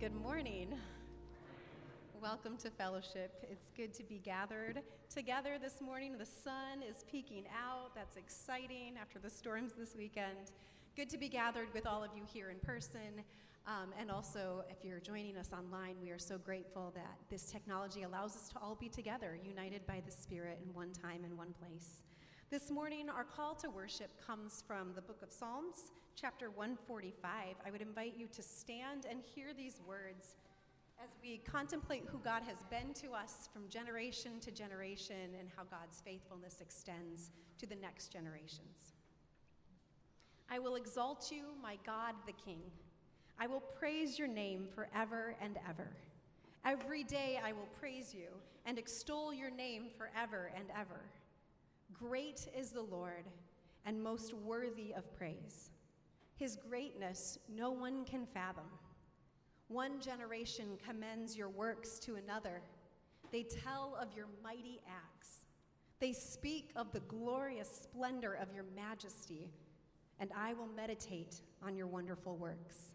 good morning. Welcome to fellowship. It's good to be gathered together this morning. The sun is peeking out. That's exciting after the storms this weekend. Good to be gathered with all of you here in person. Um, and also, if you're joining us online, we are so grateful that this technology allows us to all be together, united by the Spirit in one time and one place. This morning, our call to worship comes from the book of Psalms, chapter 145. I would invite you to stand and hear these words as we contemplate who God has been to us from generation to generation and how God's faithfulness extends to the next generations. I will exalt you, my God the King. I will praise your name forever and ever. Every day I will praise you and extol your name forever and ever. Great is the Lord and most worthy of praise. His greatness no one can fathom. One generation commends your works to another. They tell of your mighty acts. They speak of the glorious splendor of your majesty, and I will meditate on your wonderful works.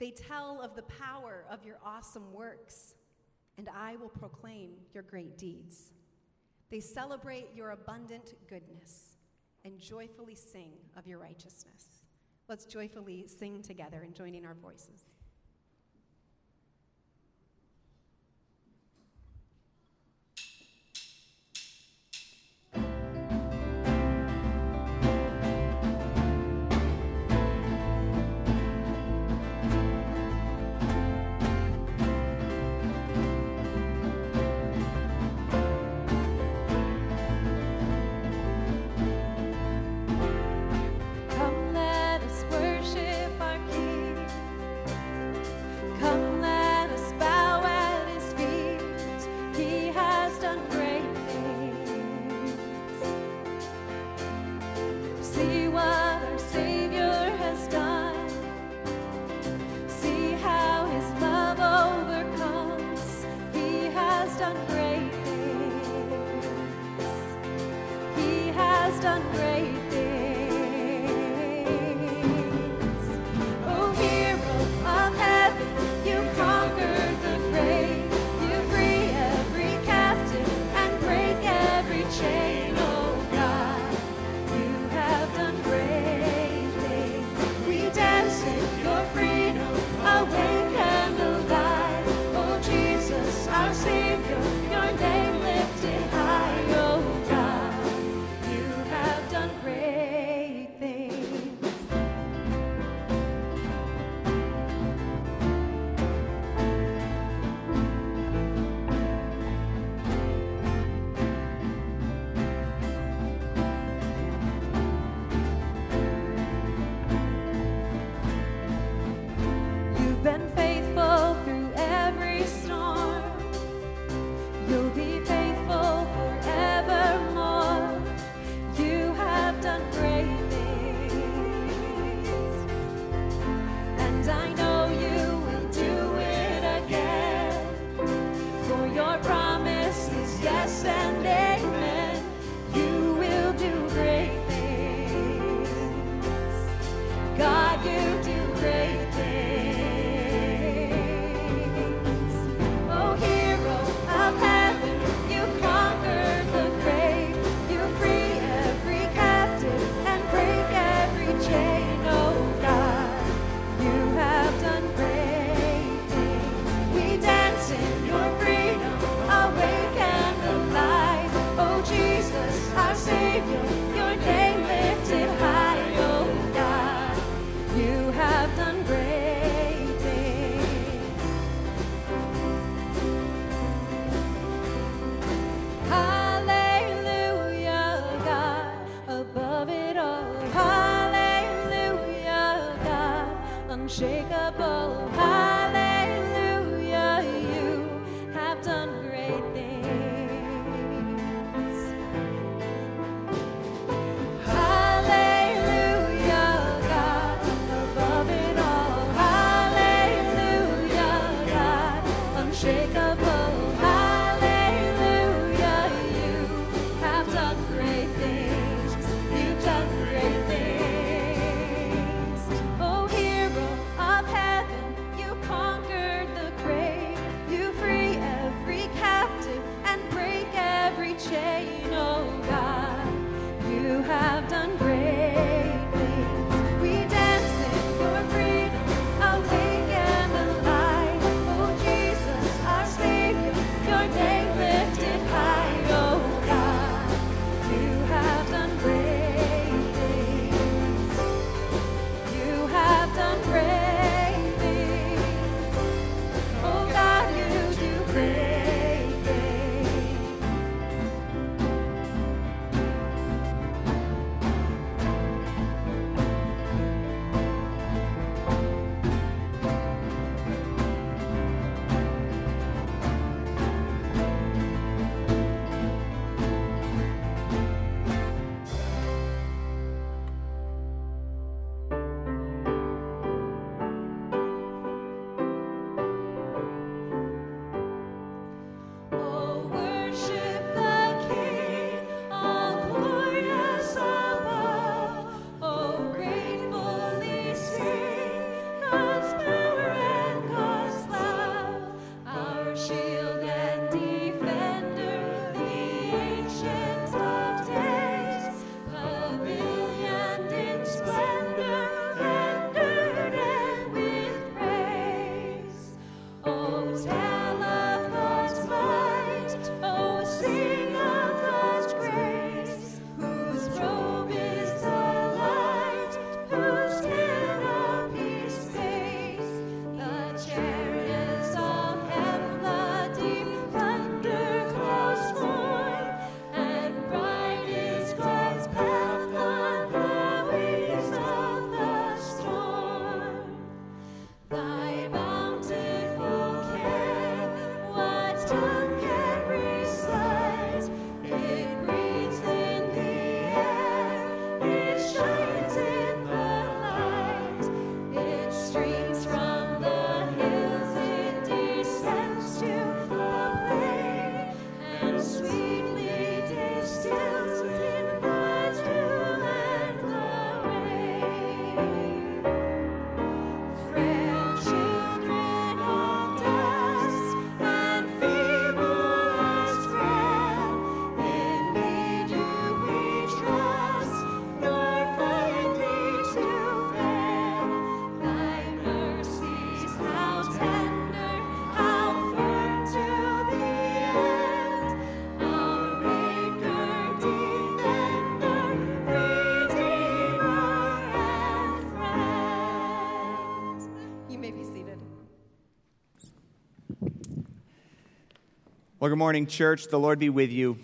They tell of the power of your awesome works, and I will proclaim your great deeds. They celebrate your abundant goodness and joyfully sing of your righteousness. Let's joyfully sing together and joining our voices. Well, good morning, church. The Lord be with you.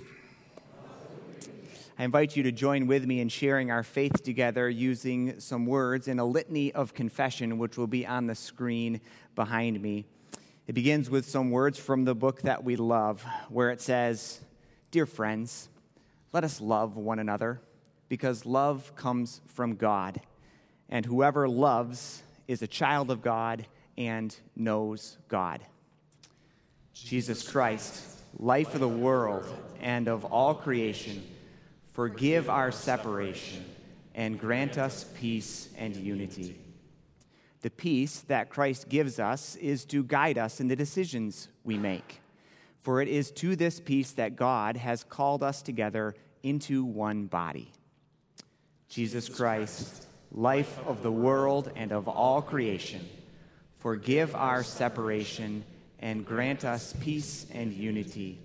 I invite you to join with me in sharing our faith together using some words in a litany of confession, which will be on the screen behind me. It begins with some words from the book that we love, where it says, Dear friends, let us love one another, because love comes from God, and whoever loves is a child of God and knows God. Jesus Christ, life of the world and of all creation, forgive our separation and grant us peace and unity. The peace that Christ gives us is to guide us in the decisions we make. For it is to this peace that God has called us together into one body. Jesus Christ, life of the world and of all creation, forgive our separation and grant us peace and unity.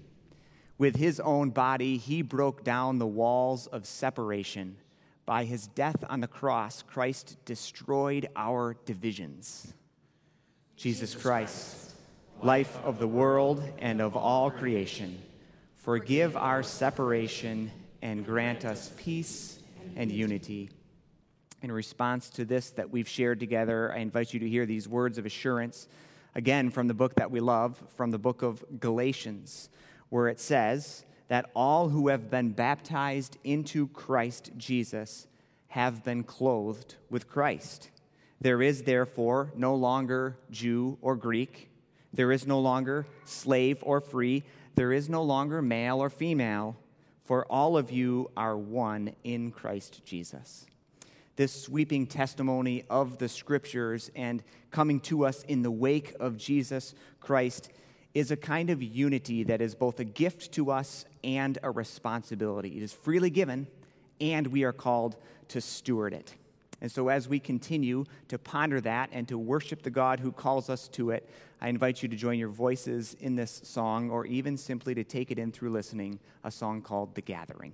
With his own body, he broke down the walls of separation. By his death on the cross, Christ destroyed our divisions. Jesus Christ, life of the world and of all creation, forgive our separation and grant us peace and unity. In response to this that we've shared together, I invite you to hear these words of assurance again from the book that we love, from the book of Galatians, where it says that all who have been baptized into Christ Jesus have been clothed with Christ. There is therefore no longer Jew or Greek, there is no longer slave or free, there is no longer male or female, for all of you are one in Christ Jesus this sweeping testimony of the scriptures and coming to us in the wake of Jesus Christ is a kind of unity that is both a gift to us and a responsibility. It is freely given, and we are called to steward it. And so, as we continue to ponder that and to worship the God who calls us to it, I invite you to join your voices in this song, or even simply to take it in through listening, a song called The Gathering.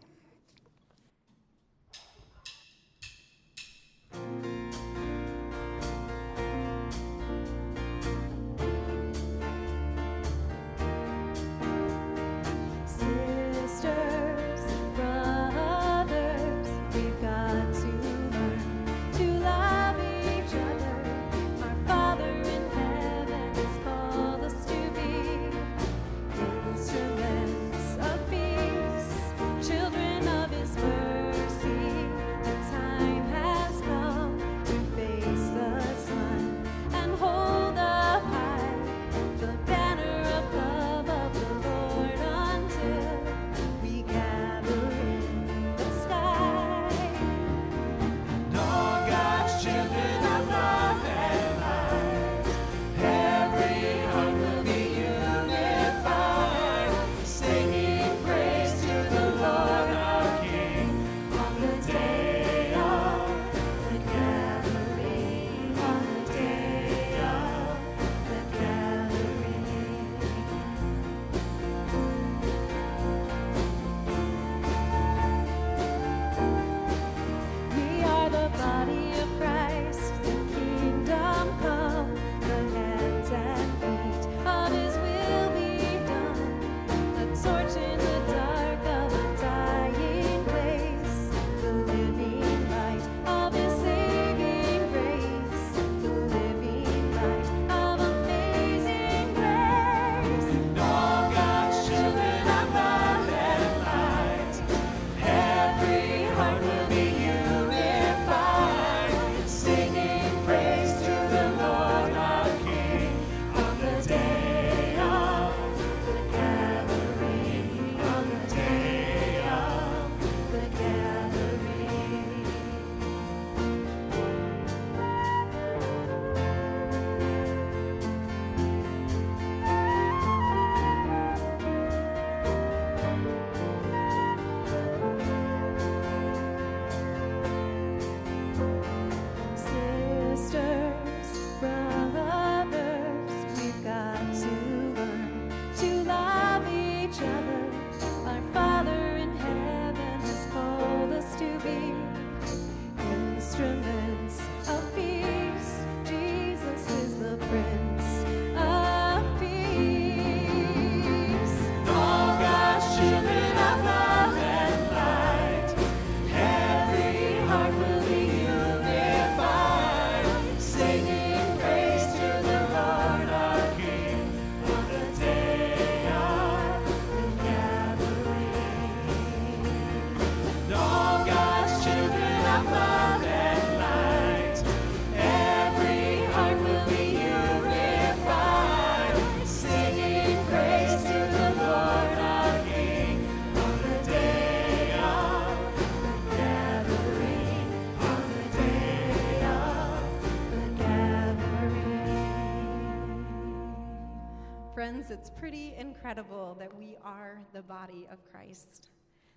It's pretty incredible that we are the body of Christ,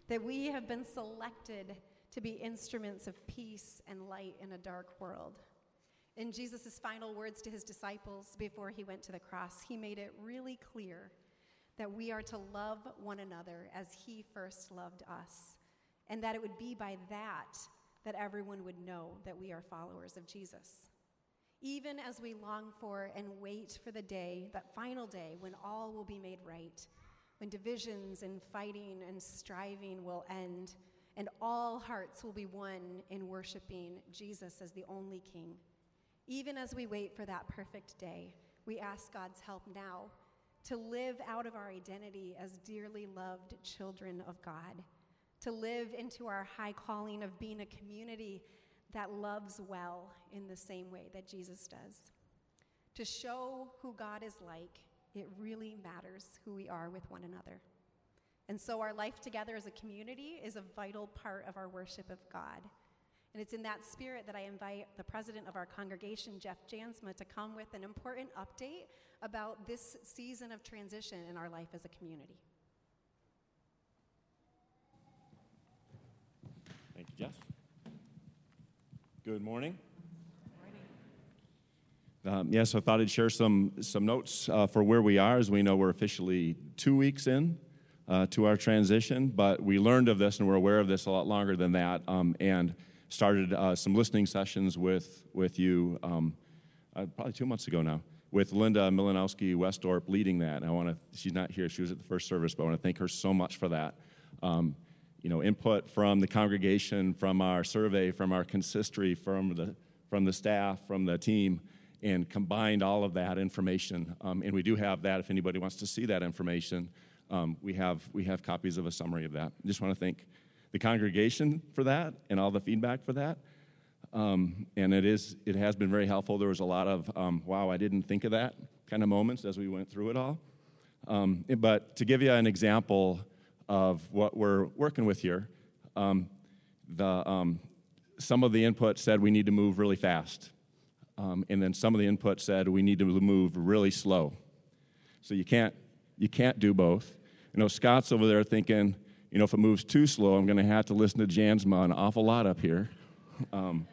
that we have been selected to be instruments of peace and light in a dark world. In Jesus' final words to his disciples before he went to the cross, he made it really clear that we are to love one another as he first loved us, and that it would be by that that everyone would know that we are followers of Jesus. Even as we long for and wait for the day, that final day, when all will be made right, when divisions and fighting and striving will end, and all hearts will be one in worshiping Jesus as the only King. Even as we wait for that perfect day, we ask God's help now to live out of our identity as dearly loved children of God, to live into our high calling of being a community that loves well in the same way that Jesus does. To show who God is like, it really matters who we are with one another. And so, our life together as a community is a vital part of our worship of God. And it's in that spirit that I invite the president of our congregation, Jeff Jansma, to come with an important update about this season of transition in our life as a community. Thank you, Jess. Good morning. Um, yes, I thought I'd share some, some notes uh, for where we are. As we know, we're officially two weeks in uh, to our transition, but we learned of this and we're aware of this a lot longer than that, um, and started uh, some listening sessions with, with you um, uh, probably two months ago now with Linda Milanowski Westorp leading that. And I want to, she's not here, she was at the first service, but I want to thank her so much for that. Um, you know, input from the congregation, from our survey, from our consistory, from the, from the staff, from the team, and combined all of that information. Um, and we do have that if anybody wants to see that information. Um, we, have, we have copies of a summary of that. Just want to thank the congregation for that and all the feedback for that. Um, and it is it has been very helpful. There was a lot of um, wow, I didn't think of that kind of moments as we went through it all. Um, but to give you an example of what we're working with here, um, the um, some of the input said we need to move really fast, um, and then some of the input said we need to move really slow. So you can't you can't do both. You know, Scott's over there thinking, you know, if it moves too slow, I'm going to have to listen to Jansma an awful lot up here. Um,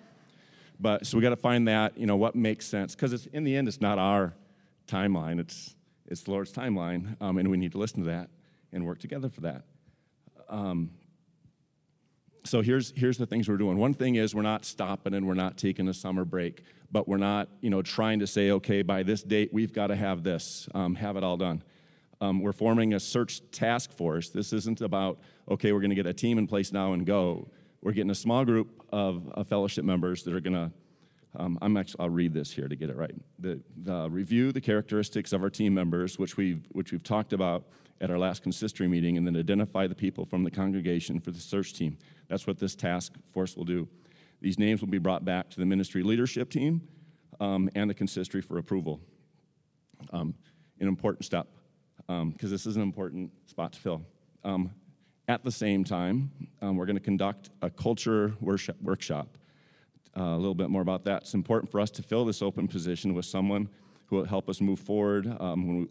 but so we got to find that, you know, what makes sense. Because in the end, it's not our timeline, it's, it's the Lord's timeline. Um, and we need to listen to that and work together for that. Um, so here's, here's the things we're doing. One thing is we're not stopping and we're not taking a summer break, but we're not, you know, trying to say, okay, by this date, we've got to have this, um, have it all done. Um, we're forming a search task force. This isn't about, okay, we're going to get a team in place now and go we're getting a small group of, of fellowship members that are going to um, I'm actually, I'll read this here to get it right. The, the, review the characteristics of our team members, which we've, which we've talked about at our last consistory meeting, and then identify the people from the congregation for the search team. That's what this task force will do. These names will be brought back to the ministry leadership team um, and the consistory for approval. Um, an important step, because um, this is an important spot to fill. Um, at the same time, um, we're going to conduct a culture worship, workshop. Uh, a little bit more about that. It's important for us to fill this open position with someone who will help us move forward um, we,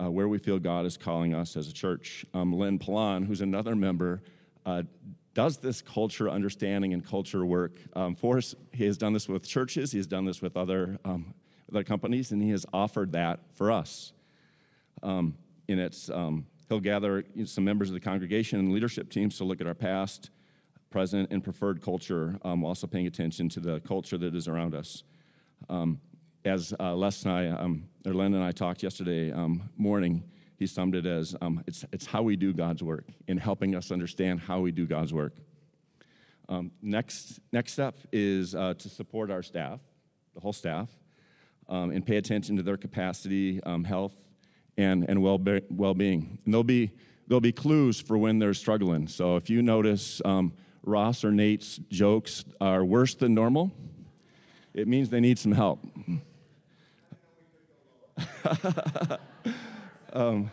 uh, where we feel God is calling us as a church. Um, Lynn Palan, who's another member, uh, does this culture understanding and culture work um, for us. He has done this with churches, he has done this with other, um, other companies, and he has offered that for us. Um, and it's um, He'll gather some members of the congregation and leadership teams to look at our past, present, and preferred culture, um, also paying attention to the culture that is around us. Um, as uh, Les and I, um, or Len and I talked yesterday um, morning, he summed it as um, it's, it's how we do God's work in helping us understand how we do God's work. Um, next, next step is uh, to support our staff, the whole staff, and pay attention to their capacity, health, and, and well, well-being. And there'll be, there'll be clues for when they're struggling. So if you notice Ross or Nate's jokes are worse than normal, it means they need some help. um,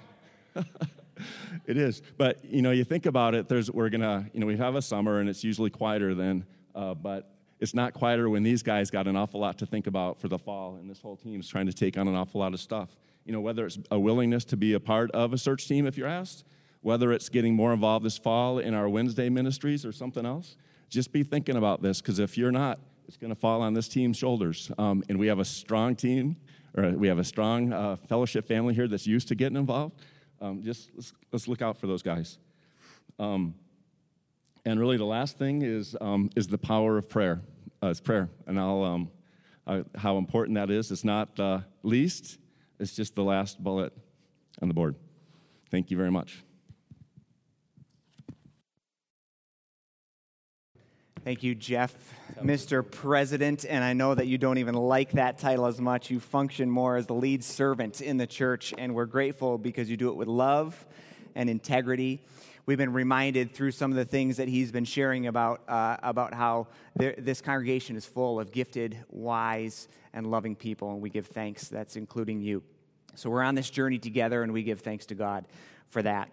it is, but you know, you think about it. There's, we're gonna, you know, we have a summer, and it's usually quieter then, uh, but it's not quieter when these guys got an awful lot to think about for the fall, and this whole team's trying to take on an awful lot of stuff you know, whether it's a willingness to be a part of a search team if you're asked, whether it's getting more involved this fall in our Wednesday ministries or something else, just be thinking about this because if you're not, it's going to fall on this team's shoulders. Um, and we have a strong team, or we have a strong uh, fellowship family here that's used to getting involved. Um, just let's, let's, look out for those guys. Um, and really, the last thing is, um, is the power of prayer. Uh, it's prayer. And I'll, um, how important that is. It's not the least, it's just the last bullet on the board. Thank you very much. Thank you, Jeff, Mr. President. And I know that you don't even like that title as much. You function more as the lead servant in the church, and we're grateful because you do it with love and integrity. We've been reminded through some of the things that he's been sharing about, uh, about how this congregation is full of gifted, wise, and loving people, and we give thanks. That's including you. So we're on this journey together, and we give thanks to God for that.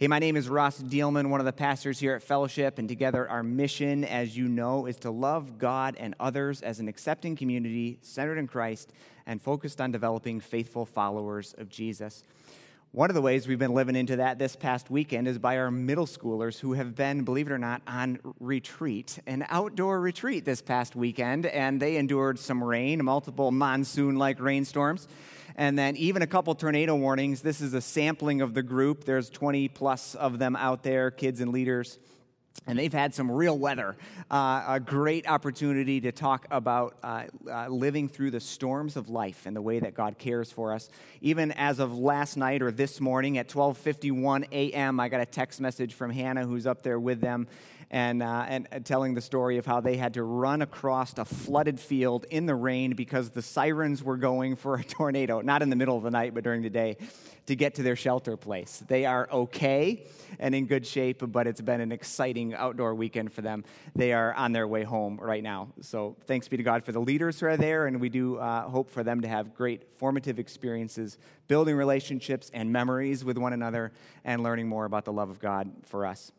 Hey, my name is Ross Dielman, one of the pastors here at Fellowship, and together our mission, as you know, is to love God and others as an accepting community centered in Christ and focused on developing faithful followers of Jesus. One of the ways we've been living into that this past weekend is by our middle schoolers who have been, believe it or not, on retreat, an outdoor retreat this past weekend, and they endured some rain, multiple monsoon like rainstorms and then even a couple tornado warnings. This is a sampling of the group. There's 20 plus of them out there, kids and leaders. And they've had some real weather. Uh, a great opportunity to talk about uh, uh, living through the storms of life and the way that God cares for us. Even as of last night or this morning at 12:51 a.m., I got a text message from Hannah, who's up there with them, and, uh, and telling the story of how they had to run across a flooded field in the rain because the sirens were going for a tornado, not in the middle of the night, but during the day, to get to their shelter place. They are okay and in good shape, but it's been an exciting outdoor weekend for them. They are on their way home right now. So thanks be to God for the leaders who are there, and we do uh, hope for them to have great formative experiences, building relationships and memories with one another, and learning more about the love of God for us.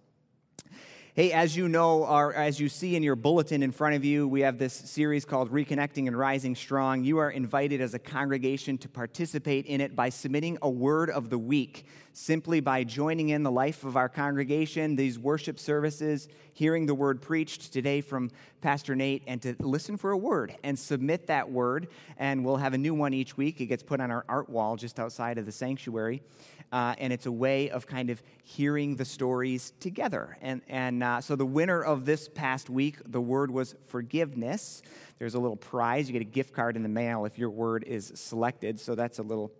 Hey, as you know, or as you see in your bulletin in front of you, we have this series called Reconnecting and Rising Strong. You are invited as a congregation to participate in it by submitting a word of the week, simply by joining in the life of our congregation, these worship services, hearing the word preached today from Pastor Nate, and to listen for a word and submit that word. And we'll have a new one each week. It gets put on our art wall just outside of the sanctuary uh, and it's a way of kind of hearing the stories together. And, and uh, so the winner of this past week, the word was forgiveness. There's a little prize. You get a gift card in the mail if your word is selected. So that's a little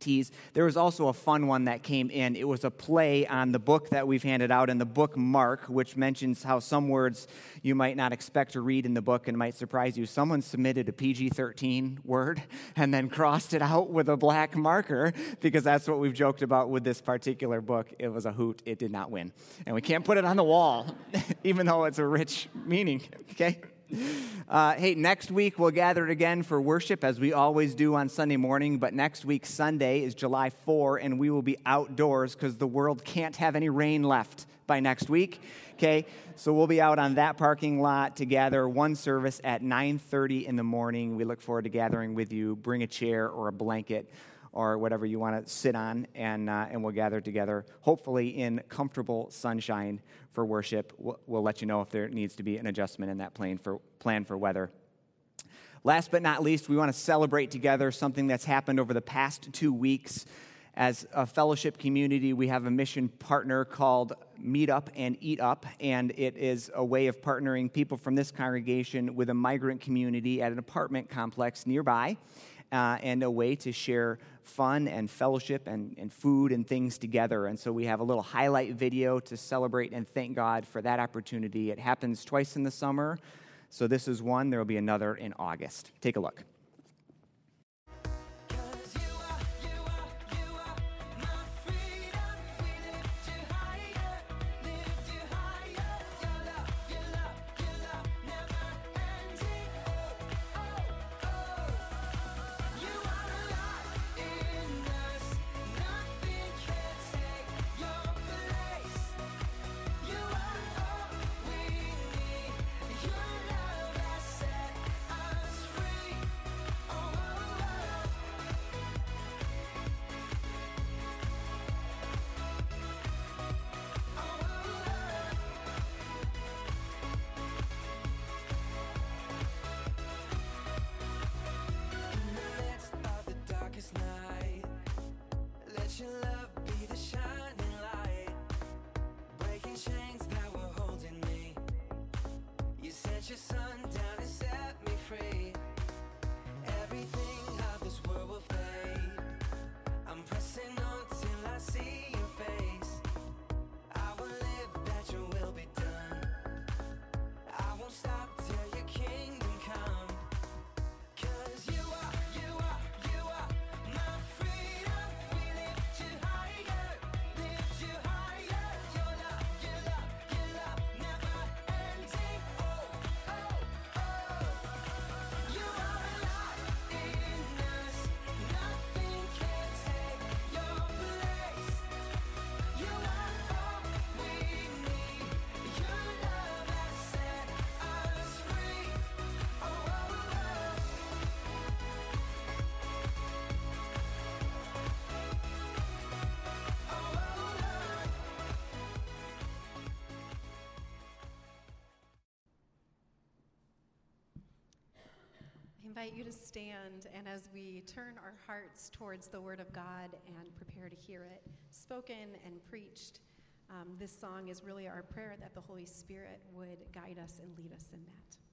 tease. There was also a fun one that came in. It was a play on the book that we've handed out in the book Mark, which mentions how some words you might not expect to read in the book and might surprise you. Someone submitted a PG 13 word and then crossed it out with a black marker because that's what we've joked about with this particular book. It was a hoot, it did not win. And we can't put it on the wall, even though it's a rich meaning, okay? Uh, hey, next week we'll gather again for worship as we always do on Sunday morning. But next week, Sunday, is July 4, and we will be outdoors because the world can't have any rain left by next week. Okay, so we'll be out on that parking lot to gather one service at 9:30 in the morning. We look forward to gathering with you. Bring a chair or a blanket or whatever you want to sit on, and, uh, and we'll gather together, hopefully in comfortable sunshine for worship. We'll, we'll, let you know if there needs to be an adjustment in that plan for, plan for weather. Last but not least, we want to celebrate together something that's happened over the past two weeks. As a fellowship community, we have a mission partner called Meet Up and Eat Up, and it is a way of partnering people from this congregation with a migrant community at an apartment complex nearby uh, and a way to share fun and fellowship and, and food and things together. And so we have a little highlight video to celebrate and thank God for that opportunity. It happens twice in the summer. So this is one, there will be another in August. Take a look. invite you to stand and as we turn our hearts towards the Word of God and prepare to hear it, spoken and preached, um, this song is really our prayer that the Holy Spirit would guide us and lead us in that.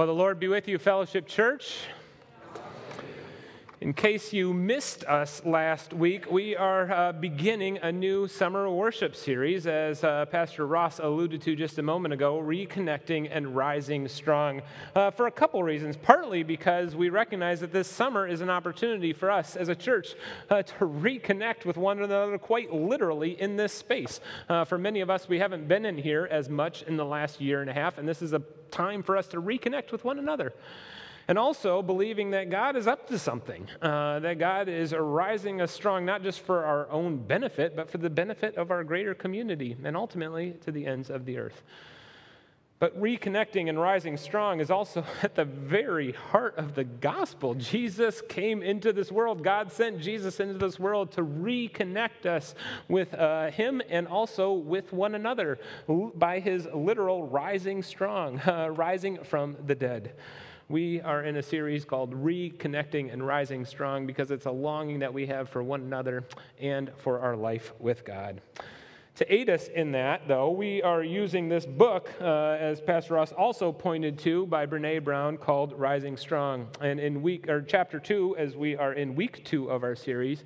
Well, the Lord be with you, Fellowship Church. In case you missed us last week, we are uh, beginning a new summer worship series, as uh, Pastor Ross alluded to just a moment ago, Reconnecting and Rising Strong, uh, for a couple reasons. Partly because we recognize that this summer is an opportunity for us as a church uh, to reconnect with one another quite literally in this space. Uh, for many of us, we haven't been in here as much in the last year and a half, and this is a time for us to reconnect with one another and also believing that God is up to something, uh, that God is arising us strong, not just for our own benefit, but for the benefit of our greater community and ultimately to the ends of the earth. But reconnecting and rising strong is also at the very heart of the gospel. Jesus came into this world. God sent Jesus into this world to reconnect us with uh, Him and also with one another by His literal rising strong, uh, rising from the dead. We are in a series called Reconnecting and Rising Strong because it's a longing that we have for one another and for our life with God. To aid us in that, though, we are using this book, uh, as Pastor Ross also pointed to, by Brene Brown called Rising Strong. And in week or chapter two, as we are in week two of our series,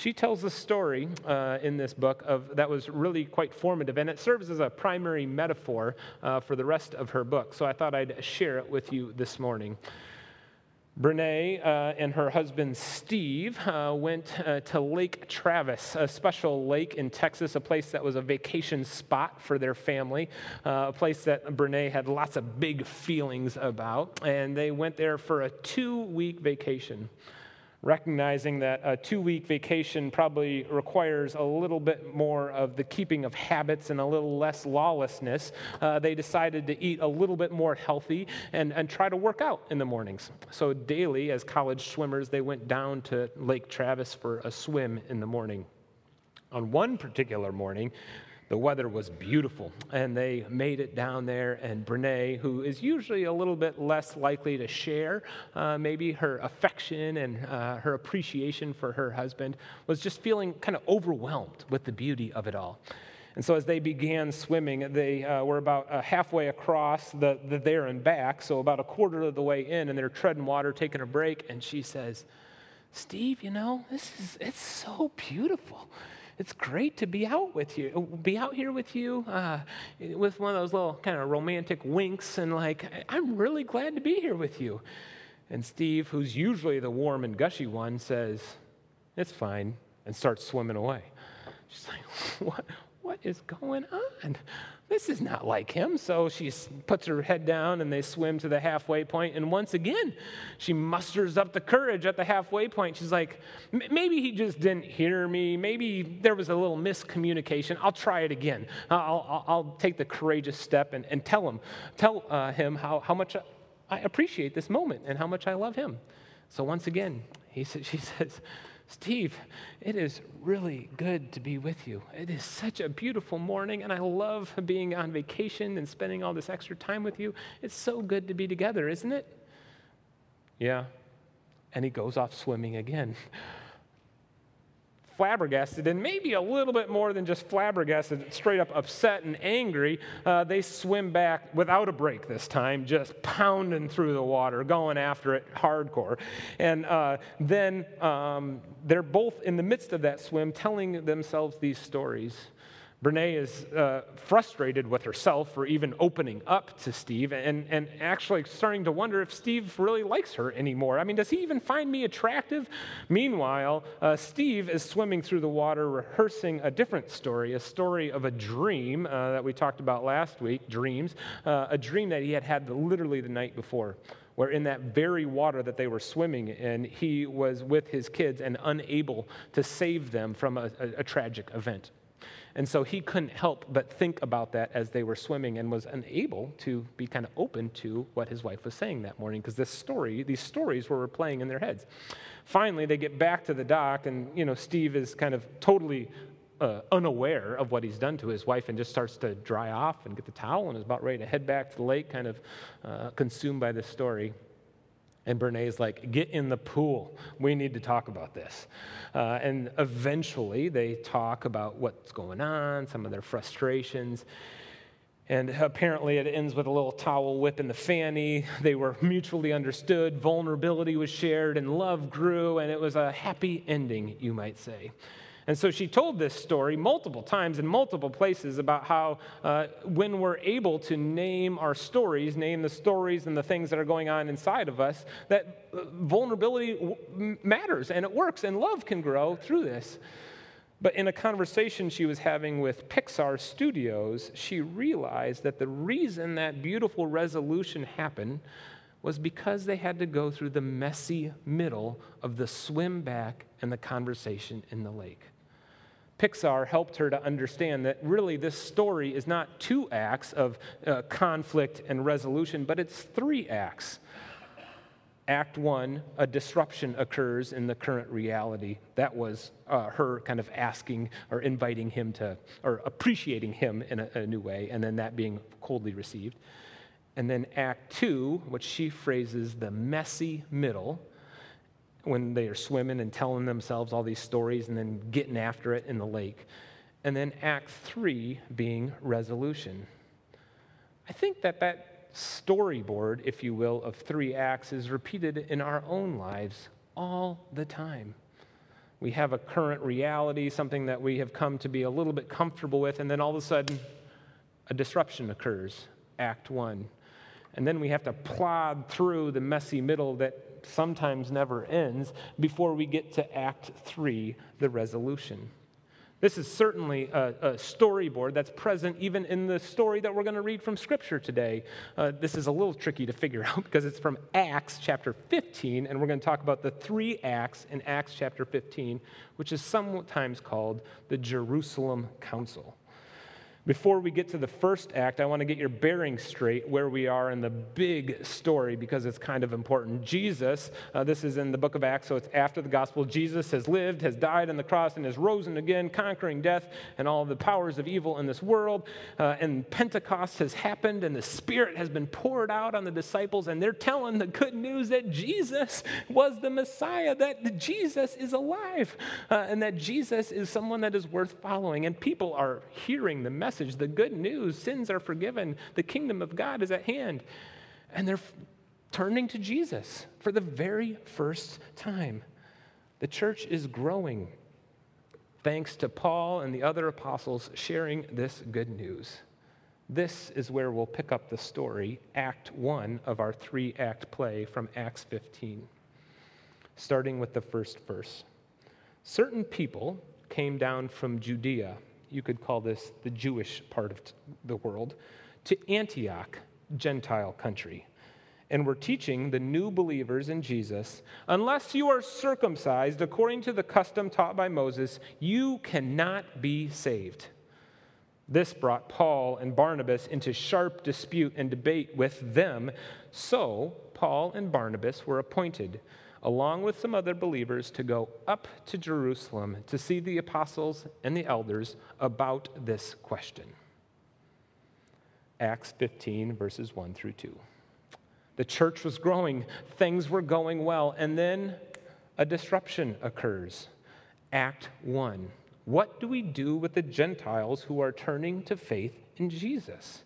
she tells a story uh, in this book of, that was really quite formative, and it serves as a primary metaphor uh, for the rest of her book. So I thought I'd share it with you this morning. Brene uh, and her husband Steve uh, went uh, to Lake Travis, a special lake in Texas, a place that was a vacation spot for their family, uh, a place that Brene had lots of big feelings about. And they went there for a two week vacation recognizing that a two week vacation probably requires a little bit more of the keeping of habits and a little less lawlessness, uh, they decided to eat a little bit more healthy and, and try to work out in the mornings. So, daily, as college swimmers, they went down to Lake Travis for a swim in the morning. On one particular morning, the weather was beautiful, and they made it down there. And Brene, who is usually a little bit less likely to share uh, maybe her affection and uh, her appreciation for her husband, was just feeling kind of overwhelmed with the beauty of it all. And so, as they began swimming, they uh, were about uh, halfway across the, the there and back, so about a quarter of the way in, and they're treading water, taking a break. And she says, Steve, you know, this is, it's so beautiful it's great to be out with you, be out here with you, uh, with one of those little kind of romantic winks, and like, I'm really glad to be here with you. And Steve, who's usually the warm and gushy one, says, It's fine, and starts swimming away. She's like, What, what is going on? This is not like him. So she puts her head down and they swim to the halfway point. And once again, she musters up the courage at the halfway point. She's like, maybe he just didn't hear me. Maybe there was a little miscommunication. I'll try it again. I'll, I'll, I'll take the courageous step and, and tell him, tell uh, him how, how much I appreciate this moment and how much I love him. So once again, he, she says, Steve, it is really good to be with you. It is such a beautiful morning, and I love being on vacation and spending all this extra time with you. It's so good to be together, isn't it? Yeah. And he goes off swimming again flabbergasted, and maybe a little bit more than just flabbergasted, straight up upset and angry, uh, they swim back without a break this time, just pounding through the water, going after it hardcore. And uh, then um, they're both in the midst of that swim telling themselves these stories. Brene is uh, frustrated with herself for even opening up to Steve and, and actually starting to wonder if Steve really likes her anymore. I mean, does he even find me attractive? Meanwhile, uh, Steve is swimming through the water, rehearsing a different story, a story of a dream uh, that we talked about last week dreams, uh, a dream that he had had literally the night before where in that very water that they were swimming in, he was with his kids and unable to save them from a, a, a tragic event. And so he couldn't help but think about that as they were swimming and was unable to be kind of open to what his wife was saying that morning because this story, these stories were playing in their heads. Finally, they get back to the dock, and you know, Steve is kind of totally uh, unaware of what he's done to his wife and just starts to dry off and get the towel and is about ready to head back to the lake, kind of uh, consumed by this story. And Brene's like, get in the pool. We need to talk about this. Uh, and eventually they talk about what's going on, some of their frustrations. And apparently, it ends with a little towel whip in the fanny. They were mutually understood, vulnerability was shared, and love grew, and it was a happy ending, you might say. And so she told this story multiple times in multiple places about how uh, when we're able to name our stories, name the stories and the things that are going on inside of us, that uh, vulnerability w- matters and it works, and love can grow through this. But in a conversation she was having with Pixar Studios, she realized that the reason that beautiful resolution happened was because they had to go through the messy middle of the swim back and the conversation in the lake. Pixar helped her to understand that really this story is not two acts of uh, conflict and resolution, but it's three acts. Act one, a disruption occurs in the current reality. That was uh, her kind of asking or inviting him to, or appreciating him in a, a new way, and then that being coldly received. And then Act two, which she phrases the messy middle, when they are swimming and telling themselves all these stories and then getting after it in the lake. And then Act three being resolution. I think that that storyboard, if you will, of three acts is repeated in our own lives all the time. We have a current reality, something that we have come to be a little bit comfortable with, and then all of a sudden, a disruption occurs, Act One. And then we have to plod through the messy middle that sometimes never ends before we get to Act Three, the resolution. This is certainly a, a, storyboard that's present even in the story that we're going to read from Scripture today. Uh, this is a little tricky to figure out because it's from Acts chapter 15, and we're going to talk about the three acts in Acts chapter 15, which is sometimes called the Jerusalem Council. Before we get to the first act, I want to get your bearings straight where we are in the big story because it's kind of important. Jesus, uh, this is in the book of Acts, so it's after the gospel. Jesus has lived, has died on the cross, and has risen again, conquering death and all the powers of evil in this world. Uh, and Pentecost has happened, and the Spirit has been poured out on the disciples, and they're telling the good news that Jesus was the Messiah, that Jesus is alive, uh, and that Jesus is someone that is worth following. And people are hearing the message message, the good news sins are forgiven, the kingdom of God is at hand. And they're f- turning to Jesus for the very first time. The church is growing thanks to Paul and the other apostles sharing this good news. This is where we'll pick up the story, Act 1 of our three act play from Acts 15, starting with the first verse. Certain people came down from Judea you could call this the Jewish part of the world, to Antioch, Gentile country. And we're teaching the new believers in Jesus unless you are circumcised according to the custom taught by Moses, you cannot be saved. This brought Paul and Barnabas into sharp dispute and debate with them. So Paul and Barnabas were appointed along with some other believers, to go up to Jerusalem to see the apostles and the elders about this question. Acts 15, verses 1 through 2. The church was growing, things were going well, and then a disruption occurs. Act 1. What do we do with the Gentiles who are turning to faith in Jesus?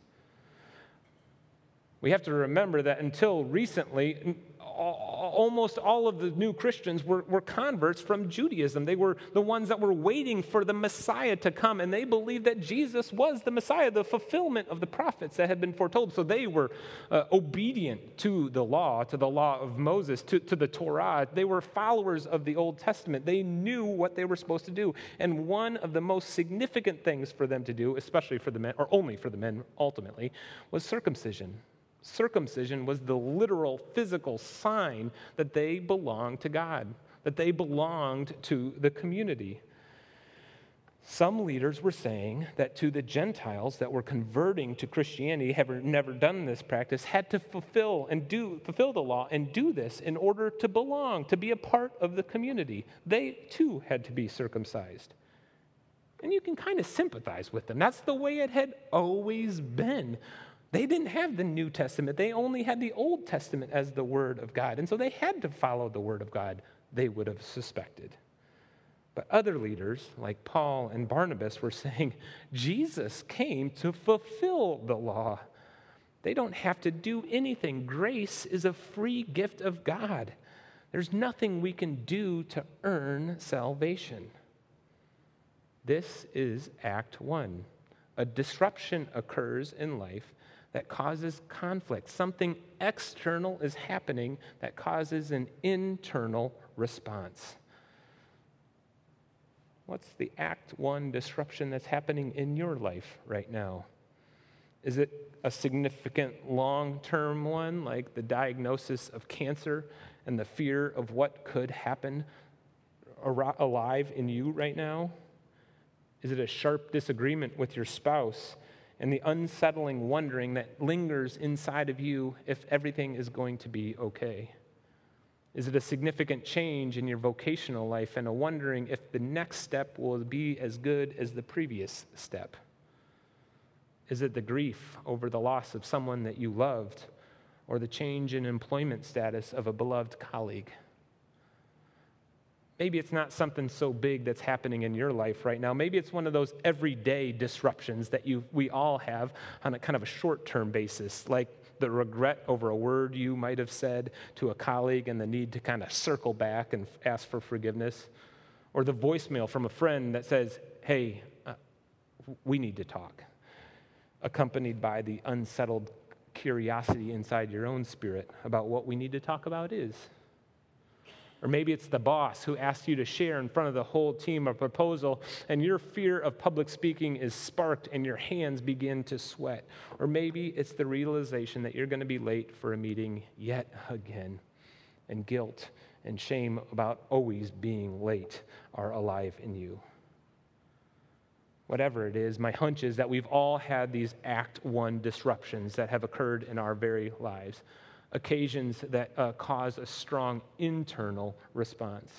We have to remember that until recently, almost all of the new Christians were, were converts from Judaism. They were the ones that were waiting for the Messiah to come, and they believed that Jesus was the Messiah, the fulfillment of the prophets that had been foretold. So they were uh, obedient to the law, to the law of Moses, to, to the Torah. They were followers of the Old Testament. They knew what they were supposed to do. And one of the most significant things for them to do, especially for the men, or only for the men ultimately, was circumcision. Circumcision was the literal physical sign that they belonged to God, that they belonged to the community. Some leaders were saying that to the Gentiles that were converting to Christianity, have never done this practice, had to fulfill and do fulfill the law and do this in order to belong, to be a part of the community. They too had to be circumcised. And you can kind of sympathize with them. That's the way it had always been. They didn't have the New Testament, they only had the Old Testament as the Word of God. And so they had to follow the Word of God, they would have suspected. But other leaders, like Paul and Barnabas, were saying Jesus came to fulfill the law. They don't have to do anything. Grace is a free gift of God. There's nothing we can do to earn salvation. This is Act One. A disruption occurs in life that causes conflict. Something external is happening that causes an internal response. What's the Act One disruption that's happening in your life right now? Is it a significant long term one, like the diagnosis of cancer and the fear of what could happen alive in you right now? Is it a sharp disagreement with your spouse and the unsettling wondering that lingers inside of you if everything is going to be okay? Is it a significant change in your vocational life and a wondering if the next step will be as good as the previous step? Is it the grief over the loss of someone that you loved or the change in employment status of a beloved colleague? Maybe it's not something so big that's happening in your life right now. Maybe it's one of those everyday disruptions that you, we all have on a kind of a short term basis, like the regret over a word you might have said to a colleague and the need to kind of circle back and ask for forgiveness, or the voicemail from a friend that says, Hey, uh, we need to talk, accompanied by the unsettled curiosity inside your own spirit about what we need to talk about is. Or maybe it's the boss who asks you to share in front of the whole team a proposal, and your fear of public speaking is sparked and your hands begin to sweat. Or maybe it's the realization that you're going to be late for a meeting yet again, and guilt and shame about always being late are alive in you. Whatever it is, my hunch is that we've all had these Act One disruptions that have occurred in our very lives occasions that uh, cause a strong internal response.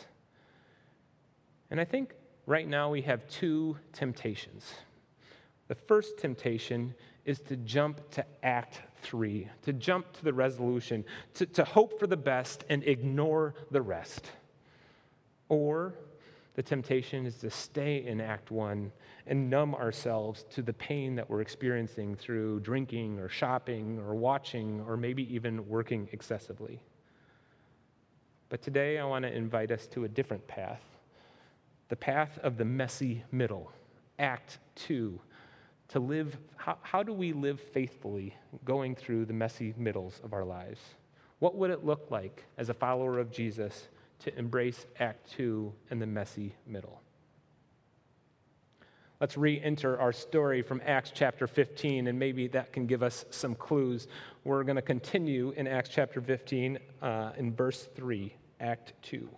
And I think right now we have two temptations. The first temptation is to jump to act three, to jump to the resolution, to, to hope for the best and ignore the rest. Or the temptation is to stay in act one and numb ourselves to the pain that we're experiencing through drinking or shopping or watching or maybe even working excessively. But today I want to invite us to a different path the path of the messy middle, Act Two. To live, how, how do we live faithfully going through the messy middles of our lives? What would it look like as a follower of Jesus to embrace Act Two and the messy middle? Let's re enter our story from Acts chapter 15, and maybe that can give us some clues. We're going to continue in Acts chapter 15 uh, in verse 3, Act 2.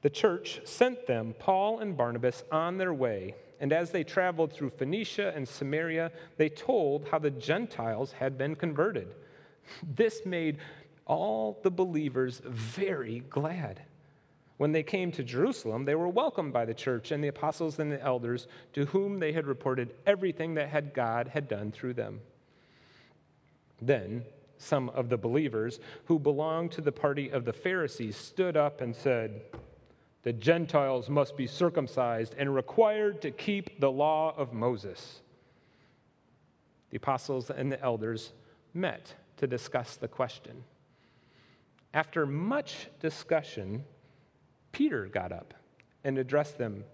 The church sent them, Paul and Barnabas, on their way, and as they traveled through Phoenicia and Samaria, they told how the Gentiles had been converted. This made all the believers very glad. When they came to Jerusalem, they were welcomed by the church and the apostles and the elders, to whom they had reported everything that had God had done through them. Then some of the believers who belonged to the party of the Pharisees stood up and said, The Gentiles must be circumcised and required to keep the law of Moses. The apostles and the elders met to discuss the question. After much discussion, Peter got up and addressed them.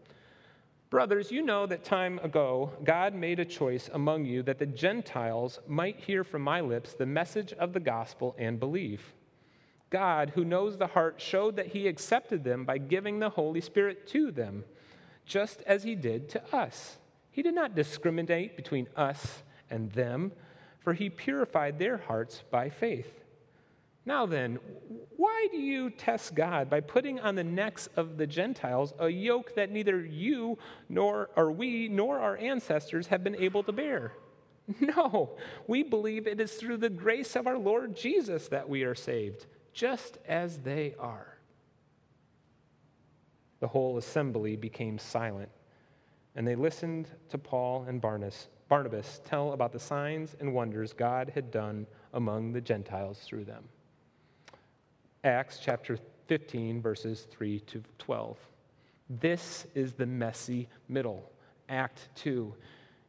Brothers, you know that time ago God made a choice among you that the Gentiles might hear from my lips the message of the gospel and believe. God, who knows the heart, showed that he accepted them by giving the Holy Spirit to them, just as he did to us. He did not discriminate between us and them, for he purified their hearts by faith. Now then, why do you test God by putting on the necks of the Gentiles a yoke that neither you nor or we nor our ancestors have been able to bear? No, we believe it is through the grace of our Lord Jesus that we are saved, just as they are. The whole assembly became silent, and they listened to Paul and Barnabas, Barnabas tell about the signs and wonders God had done among the Gentiles through them. Acts chapter 15, verses 3 to 12. This is the messy middle, Act 2.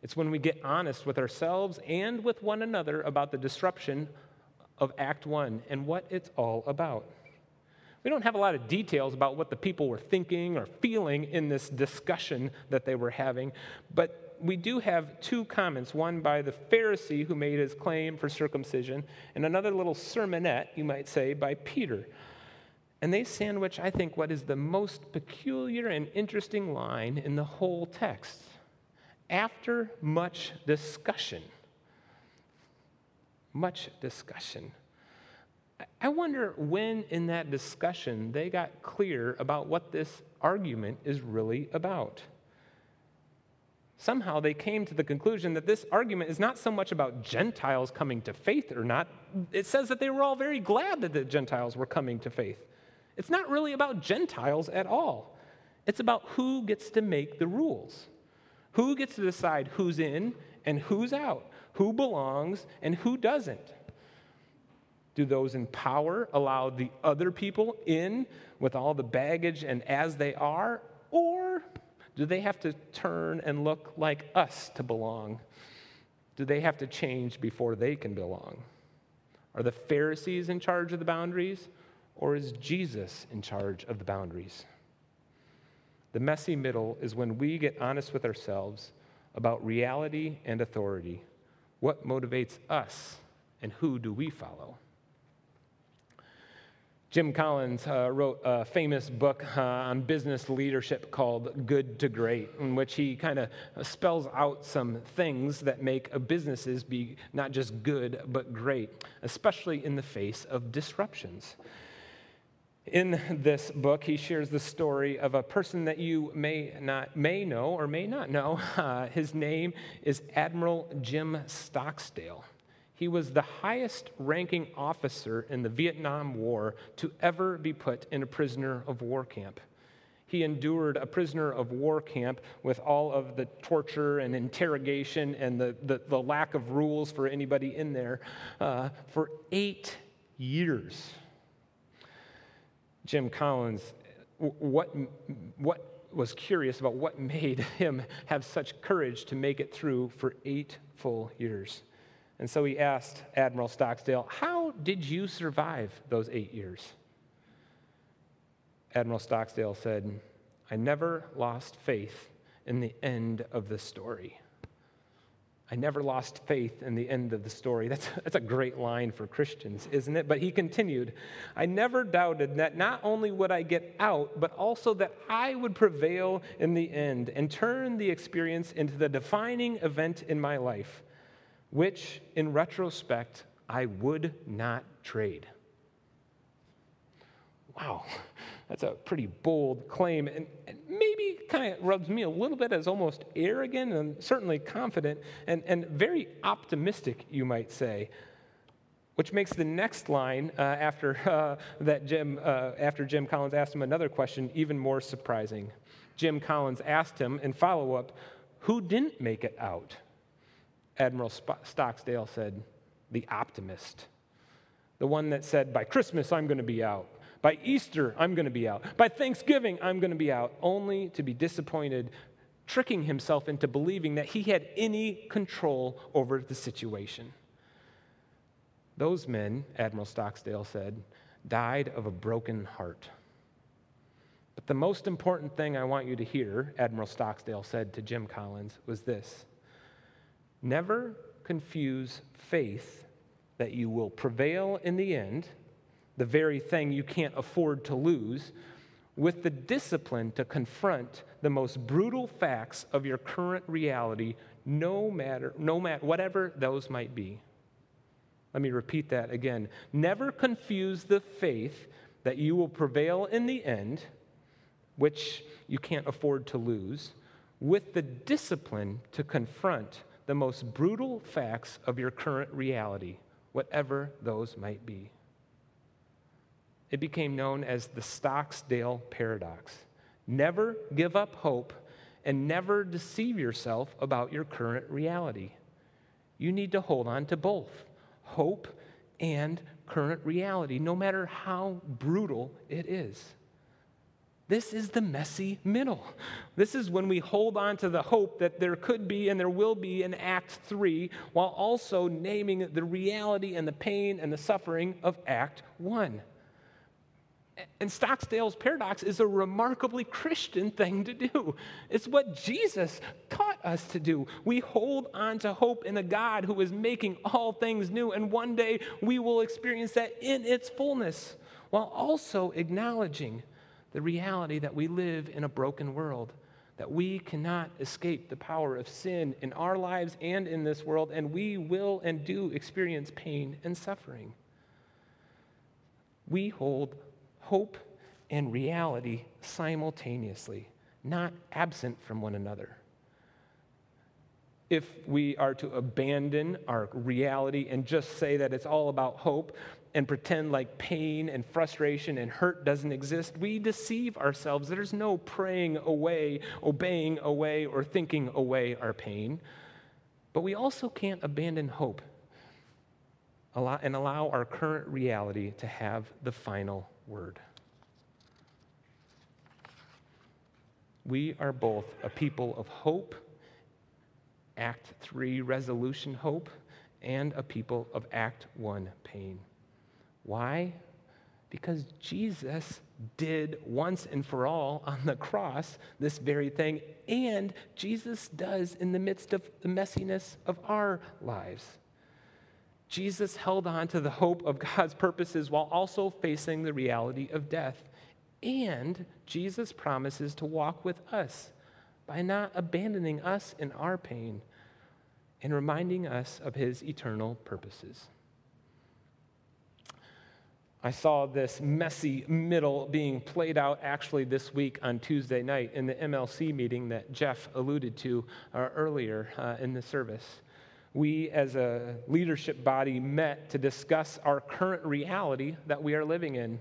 It's when we get honest with ourselves and with one another about the disruption of Act 1 and what it's all about. We don't have a lot of details about what the people were thinking or feeling in this discussion that they were having, but we do have two comments one by the Pharisee who made his claim for circumcision, and another little sermonette, you might say, by Peter. And they sandwich, I think, what is the most peculiar and interesting line in the whole text. After much discussion, much discussion. I wonder when in that discussion they got clear about what this argument is really about. Somehow they came to the conclusion that this argument is not so much about Gentiles coming to faith or not. It says that they were all very glad that the Gentiles were coming to faith. It's not really about Gentiles at all. It's about who gets to make the rules, who gets to decide who's in and who's out, who belongs and who doesn't. Do those in power allow the other people in with all the baggage and as they are? Or do they have to turn and look like us to belong? Do they have to change before they can belong? Are the Pharisees in charge of the boundaries? Or is Jesus in charge of the boundaries? The messy middle is when we get honest with ourselves about reality and authority. What motivates us and who do we follow? Jim Collins uh, wrote a famous book uh, on business leadership called Good to Great, in which he kind of spells out some things that make businesses be not just good, but great, especially in the face of disruptions. In this book, he shares the story of a person that you may not may know or may not know. Uh, his name is Admiral Jim Stocksdale. He was the highest ranking officer in the Vietnam War to ever be put in a prisoner of war camp. He endured a prisoner of war camp with all of the torture and interrogation and the, the, the lack of rules for anybody in there uh, for eight years. Jim Collins, what, what was curious about what made him have such courage to make it through for eight full years. And so he asked Admiral Stocksdale, How did you survive those eight years? Admiral Stocksdale said, I never lost faith in the end of the story. I never lost faith in the end of the story. That's, that's a great line for Christians, isn't it? But he continued I never doubted that not only would I get out, but also that I would prevail in the end and turn the experience into the defining event in my life, which, in retrospect, I would not trade. Wow, that's a pretty bold claim, and, and maybe kind of rubs me a little bit as almost arrogant and certainly confident and, and very optimistic, you might say. Which makes the next line uh, after uh, that Jim, uh, after Jim Collins asked him another question even more surprising. Jim Collins asked him in follow up, "Who didn't make it out?" Admiral Stocksdale said, "The optimist, the one that said, by Christmas I'm going to be out." By Easter, I'm going to be out. By Thanksgiving, I'm going to be out, only to be disappointed, tricking himself into believing that he had any control over the situation. Those men, Admiral Stocksdale said, died of a broken heart. But the most important thing I want you to hear, Admiral Stocksdale said to Jim Collins, was this Never confuse faith that you will prevail in the end the very thing you can't afford to lose, with the discipline to confront the most brutal facts of your current reality, no matter, no matter, whatever those might be. Let me repeat that again. Never confuse the faith that you will prevail in the end, which you can't afford to lose, with the discipline to confront the most brutal facts of your current reality, whatever those might be. It became known as the Stocksdale paradox. Never give up hope and never deceive yourself about your current reality. You need to hold on to both hope and current reality, no matter how brutal it is. This is the messy middle. This is when we hold on to the hope that there could be and there will be an Act 3 while also naming the reality and the pain and the suffering of Act 1. And Stocksdale's paradox is a remarkably Christian thing to do. It's what Jesus taught us to do. We hold on to hope in a God who is making all things new, and one day we will experience that in its fullness while also acknowledging the reality that we live in a broken world, that we cannot escape the power of sin in our lives and in this world, and we will and do experience pain and suffering. We hold hope and reality simultaneously, not absent from one another. If we are to abandon our reality and just say that it's all about hope, and pretend like pain and frustration and hurt doesn't exist, we deceive ourselves. There's no praying away, obeying away, or thinking away our pain. But we also can't abandon hope and allow our current reality to have the final word. We are both a people of hope, Act 3 resolution hope, and a people of Act 1 pain. Why? Because Jesus did once and for all on the cross this very thing, and Jesus does in the midst of the messiness of our lives. Jesus held on to the hope of God's purposes while also facing the reality of death. And Jesus promises to walk with us by not abandoning us in our pain and reminding us of his eternal purposes. I saw this messy middle being played out actually this week on Tuesday night in the MLC meeting that Jeff alluded to uh, earlier uh, in the service. We, as a leadership body, met to discuss our current reality that we are living in.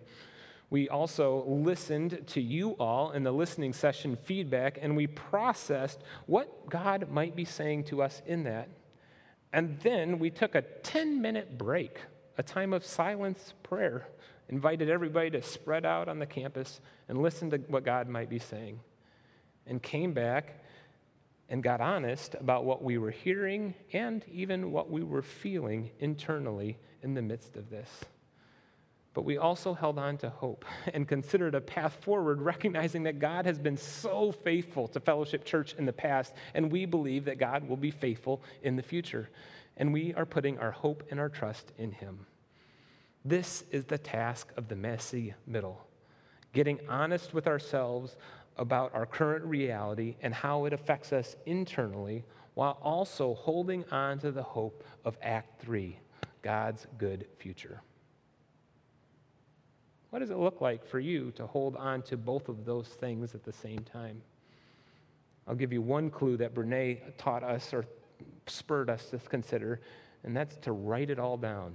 We also listened to you all in the listening session feedback, and we processed what God might be saying to us in that. And then we took a 10 minute break a time of silence prayer, invited everybody to spread out on the campus and listen to what God might be saying, and came back and got honest about what we were hearing and even what we were feeling internally in the midst of this. But we also held on to hope and considered a path forward, recognizing that God has been so faithful to Fellowship Church in the past, and we believe that God will be faithful in the future. And we are putting our hope and our trust in Him. This is the task of the messy middle getting honest with ourselves about our current reality and how it affects us internally, while also holding on to the hope of Act 3 God's good future. What does it look like for you to hold on to both of those things at the same time? I'll give you one clue that Brene taught us or spurred us to consider, and that's to write it all down.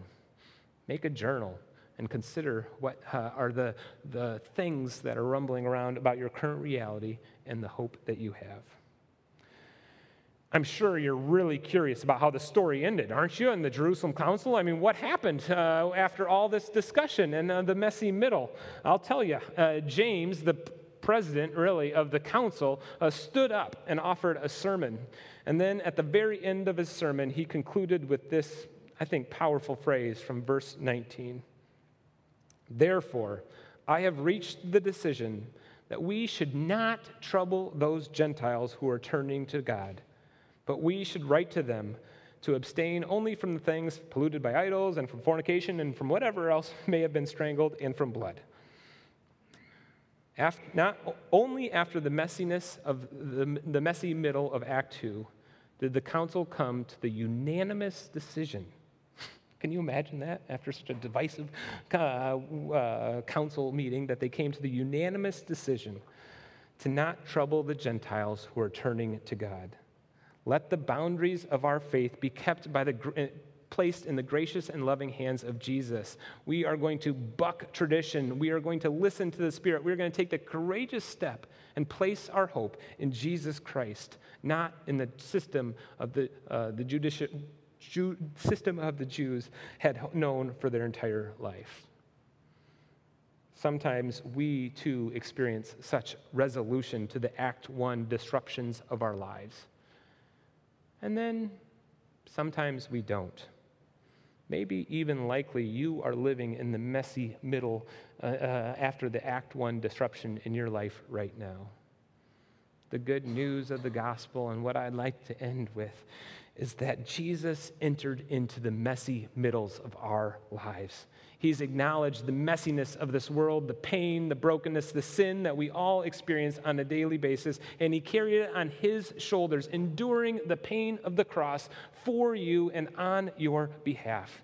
Make a journal and consider what uh, are the, the things that are rumbling around about your current reality and the hope that you have. I'm sure you're really curious about how the story ended, aren't you, in the Jerusalem Council? I mean, what happened uh, after all this discussion and uh, the messy middle? I'll tell you, uh, James, the president, really, of the council, uh, stood up and offered a sermon. And then at the very end of his sermon, he concluded with this I think, powerful phrase from verse 19. Therefore, I have reached the decision that we should not trouble those Gentiles who are turning to God, but we should write to them to abstain only from the things polluted by idols and from fornication and from whatever else may have been strangled and from blood. After, not only after the messiness of the, the messy middle of Act 2 did the council come to the unanimous decision can you imagine that after such a divisive uh, uh, council meeting that they came to the unanimous decision to not trouble the Gentiles who are turning to God? Let the boundaries of our faith be kept by the eh, placed in the gracious and loving hands of Jesus. We are going to buck tradition. We are going to listen to the Spirit. We're going to take the courageous step and place our hope in Jesus Christ, not in the system of the, uh, the judicial Jew, system of the Jews had known for their entire life. sometimes we too experience such resolution to the Act One disruptions of our lives. And then sometimes we don't. Maybe even likely you are living in the messy middle uh, uh, after the Act One disruption in your life right now. The good news of the gospel, and what I'd like to end with, is that Jesus entered into the messy middles of our lives. He's acknowledged the messiness of this world, the pain, the brokenness, the sin that we all experience on a daily basis, and He carried it on His shoulders, enduring the pain of the cross for you and on your behalf.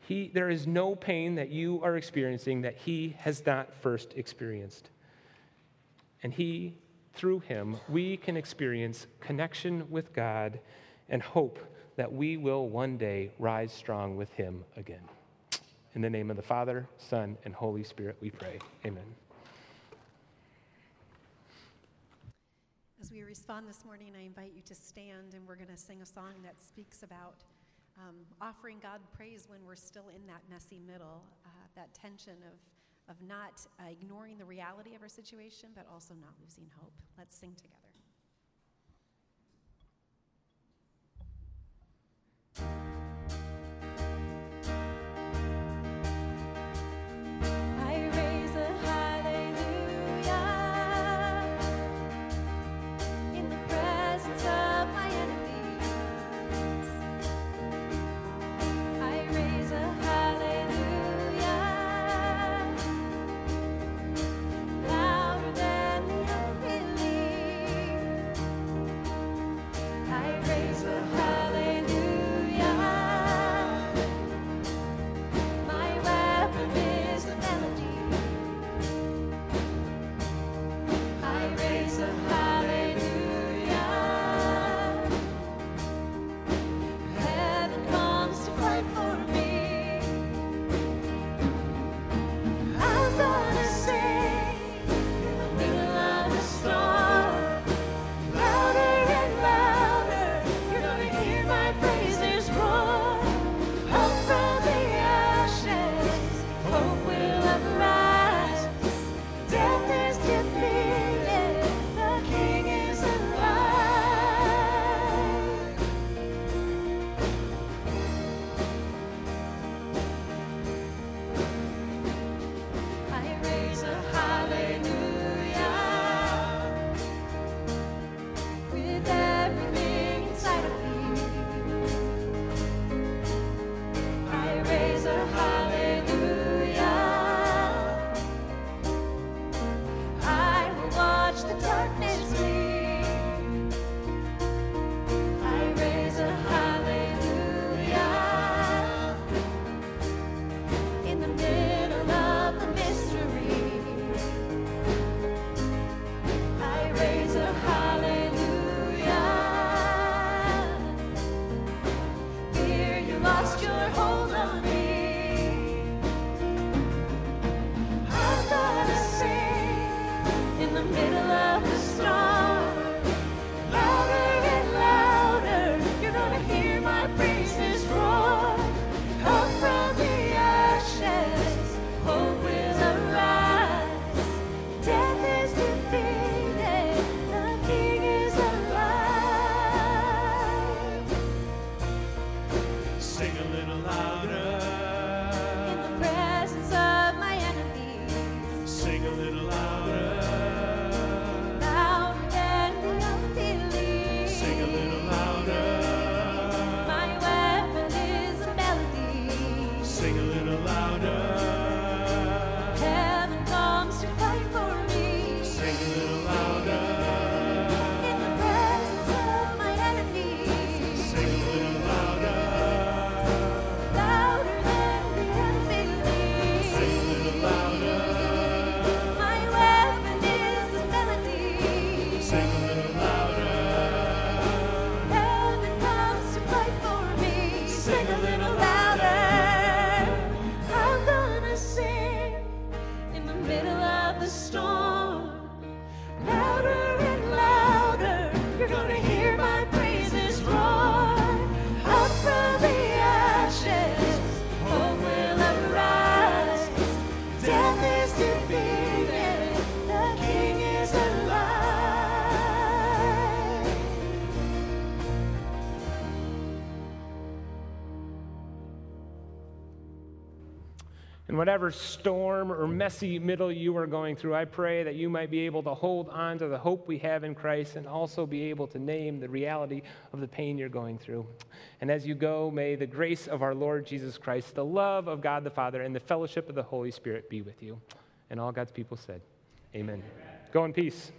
He, there is no pain that you are experiencing that He has not first experienced. And He, through Him, we can experience connection with God and hope that we will one day rise strong with Him again. In the name of the Father, Son, and Holy Spirit, we pray. Amen. As we respond this morning, I invite you to stand and we're going to sing a song that speaks about um, offering God praise when we're still in that messy middle, uh, that tension of, of not uh, ignoring the reality of our situation, but also not losing hope. Let's sing together. Whatever storm or messy middle you are going through, I pray that you might be able to hold on to the hope we have in Christ and also be able to name the reality of the pain you're going through. And as you go, may the grace of our Lord Jesus Christ, the love of God the Father, and the fellowship of the Holy Spirit be with you. And all God's people said, Amen. Amen. Go in peace.